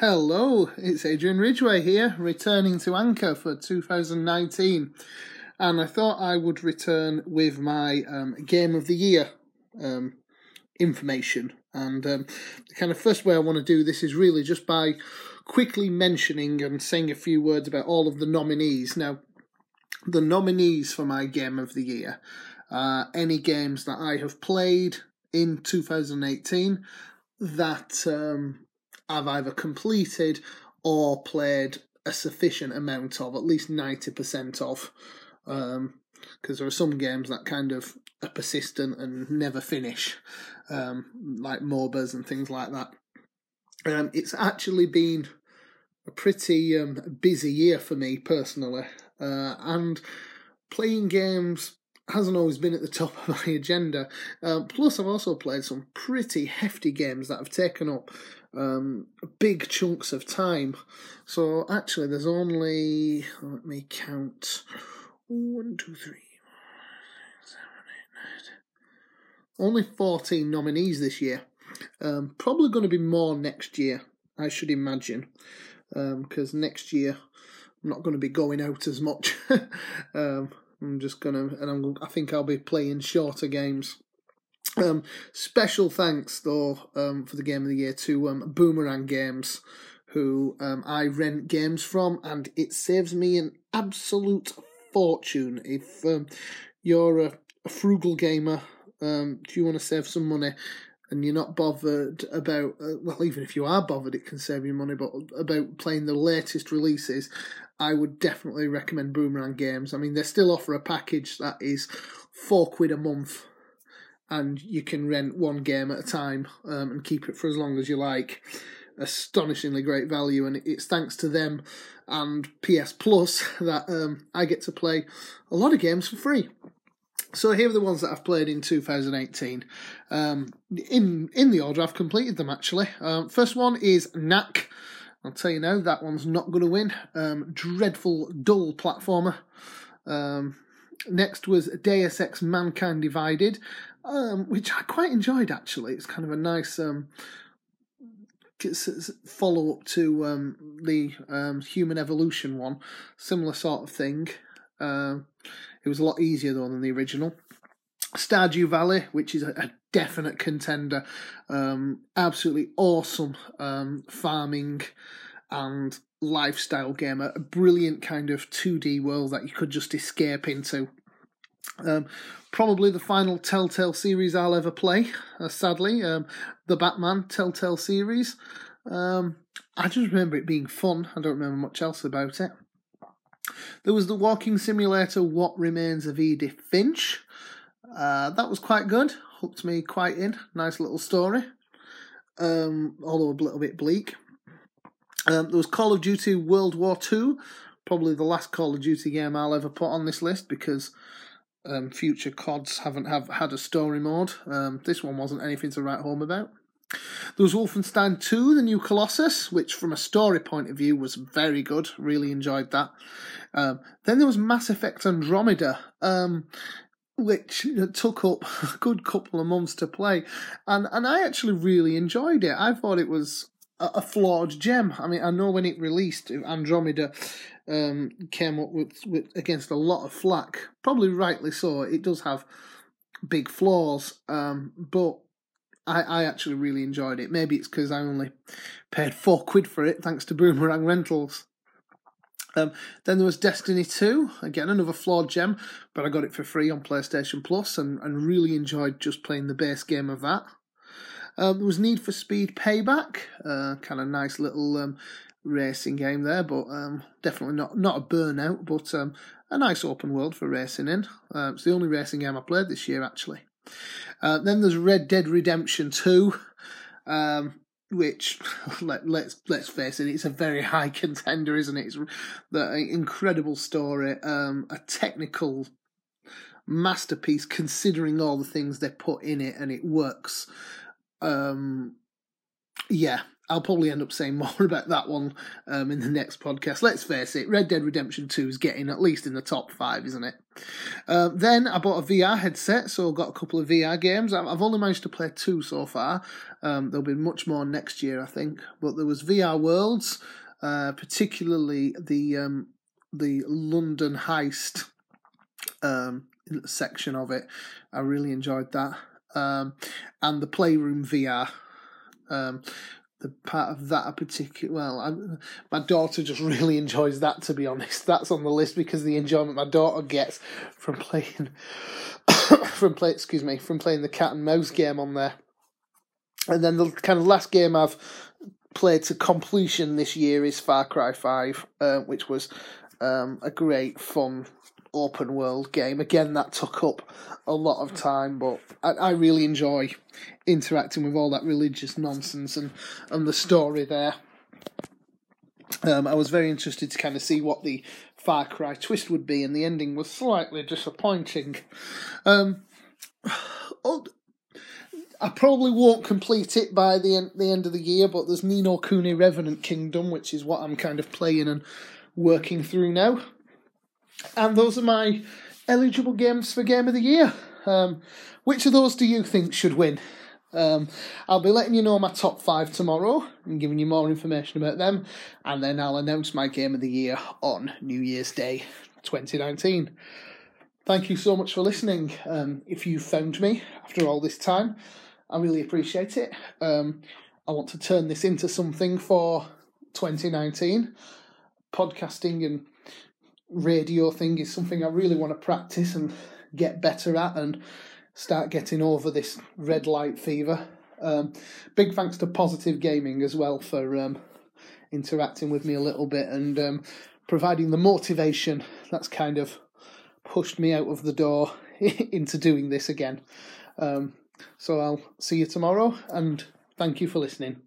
Hello, it's Adrian Ridgway here, returning to Anchor for 2019. And I thought I would return with my um, Game of the Year um, information. And um, the kind of first way I want to do this is really just by quickly mentioning and saying a few words about all of the nominees. Now, the nominees for my Game of the Year are any games that I have played in 2018 that um, I've either completed or played a sufficient amount of, at least 90% of. Because um, there are some games that kind of are persistent and never finish, um, like MOBAs and things like that. Um, it's actually been a pretty um, busy year for me personally, uh, and playing games hasn't always been at the top of my agenda. Uh, plus, I've also played some pretty hefty games that have taken up um, big chunks of time. So actually, there's only let me count one, two, three, Only fourteen nominees this year. Um, probably going to be more next year, I should imagine, because um, next year I'm not going to be going out as much. um, I'm just gonna, and I'm, I think I'll be playing shorter games. Um, special thanks though um, for the game of the year to um, Boomerang Games, who um, I rent games from, and it saves me an absolute fortune. If um, you're a, a, frugal gamer, um, do you want to save some money? And you're not bothered about, uh, well, even if you are bothered, it can save you money, but about playing the latest releases, I would definitely recommend Boomerang Games. I mean, they still offer a package that is four quid a month and you can rent one game at a time um, and keep it for as long as you like. Astonishingly great value, and it's thanks to them and PS Plus that um, I get to play a lot of games for free. So here are the ones that I've played in 2018. Um, in in the order I've completed them actually. Um, first one is Knack. I'll tell you now that one's not going to win. Um, dreadful, dull platformer. Um, next was Deus Ex Mankind Divided um, which I quite enjoyed actually. It's kind of a nice um, follow up to the um, Human Revolution one, similar sort of thing. Uh, it was a lot easier though than the original. Stardew Valley, which is a, a definite contender, um, absolutely awesome um, farming and lifestyle game, a brilliant kind of 2D world that you could just escape into. Um, probably the final Telltale series I'll ever play, uh, sadly. Um, the Batman Telltale series. Um, I just remember it being fun. I don't remember much else about it. There was the walking simulator What Remains of Edith Finch. Uh, that was quite good. Hooked me quite in. Nice little story. Um, although a little bit bleak. Um, there was Call of Duty World War II. Probably the last Call of Duty game I'll ever put on this list because um, future CODs haven't have had a story mode. Um, this one wasn't anything to write home about. There was Wolfenstein 2, the new Colossus, which from a story point of view was very good. Really enjoyed that. Um, then there was Mass Effect Andromeda, um, which took up a good couple of months to play. And, and I actually really enjoyed it. I thought it was a, a flawed gem. I mean, I know when it released, Andromeda um, came up with, with against a lot of flack. Probably rightly so. It does have big flaws, um, but I, I actually really enjoyed it. Maybe it's because I only paid four quid for it, thanks to Boomerang Rentals. Um, then there was Destiny 2, again another flawed gem, but I got it for free on PlayStation Plus and, and really enjoyed just playing the base game of that. Um, there was Need for Speed Payback, uh, kind of nice little um, racing game there, but um, definitely not not a burnout, but um, a nice open world for racing in. Uh, it's the only racing game I played this year, actually. Uh, then there's Red Dead Redemption Two, um, which let, let's let's face it, it's a very high contender, isn't it? It's the incredible story, um, a technical masterpiece considering all the things they put in it, and it works. Um, yeah, I'll probably end up saying more about that one um, in the next podcast. Let's face it, Red Dead Redemption 2 is getting at least in the top five, isn't it? Uh, then I bought a VR headset, so I've got a couple of VR games. I've only managed to play two so far. Um, there'll be much more next year, I think. But there was VR Worlds, uh, particularly the um, the London heist um, section of it. I really enjoyed that. Um, and the Playroom VR. Um, the part of that a particular well I'm, my daughter just really enjoys that to be honest. That's on the list because the enjoyment my daughter gets from playing from play excuse me from playing the cat and mouse game on there. And then the kind of last game i've played to completion this year is far cry 5 uh, which was um, a great fun open world game. Again, that took up a lot of time, but I, I really enjoy interacting with all that religious nonsense and, and the story there. Um, I was very interested to kind of see what the Far Cry twist would be, and the ending was slightly disappointing. Um, I probably won't complete it by the end, the end of the year, but there's Ni no Kuni Revenant Kingdom, which is what I'm kind of playing and working through now. And those are my eligible games for Game of the Year. Um, which of those do you think should win? Um, I'll be letting you know my top five tomorrow and giving you more information about them, and then I'll announce my Game of the Year on New Year's Day 2019. Thank you so much for listening. Um, if you found me after all this time, I really appreciate it. Um, I want to turn this into something for 2019. Podcasting and radio thing is something I really want to practice and get better at and start getting over this red light fever. Um, big thanks to Positive Gaming as well for um, interacting with me a little bit and um, providing the motivation that's kind of pushed me out of the door into doing this again. Um, so I'll see you tomorrow and thank you for listening.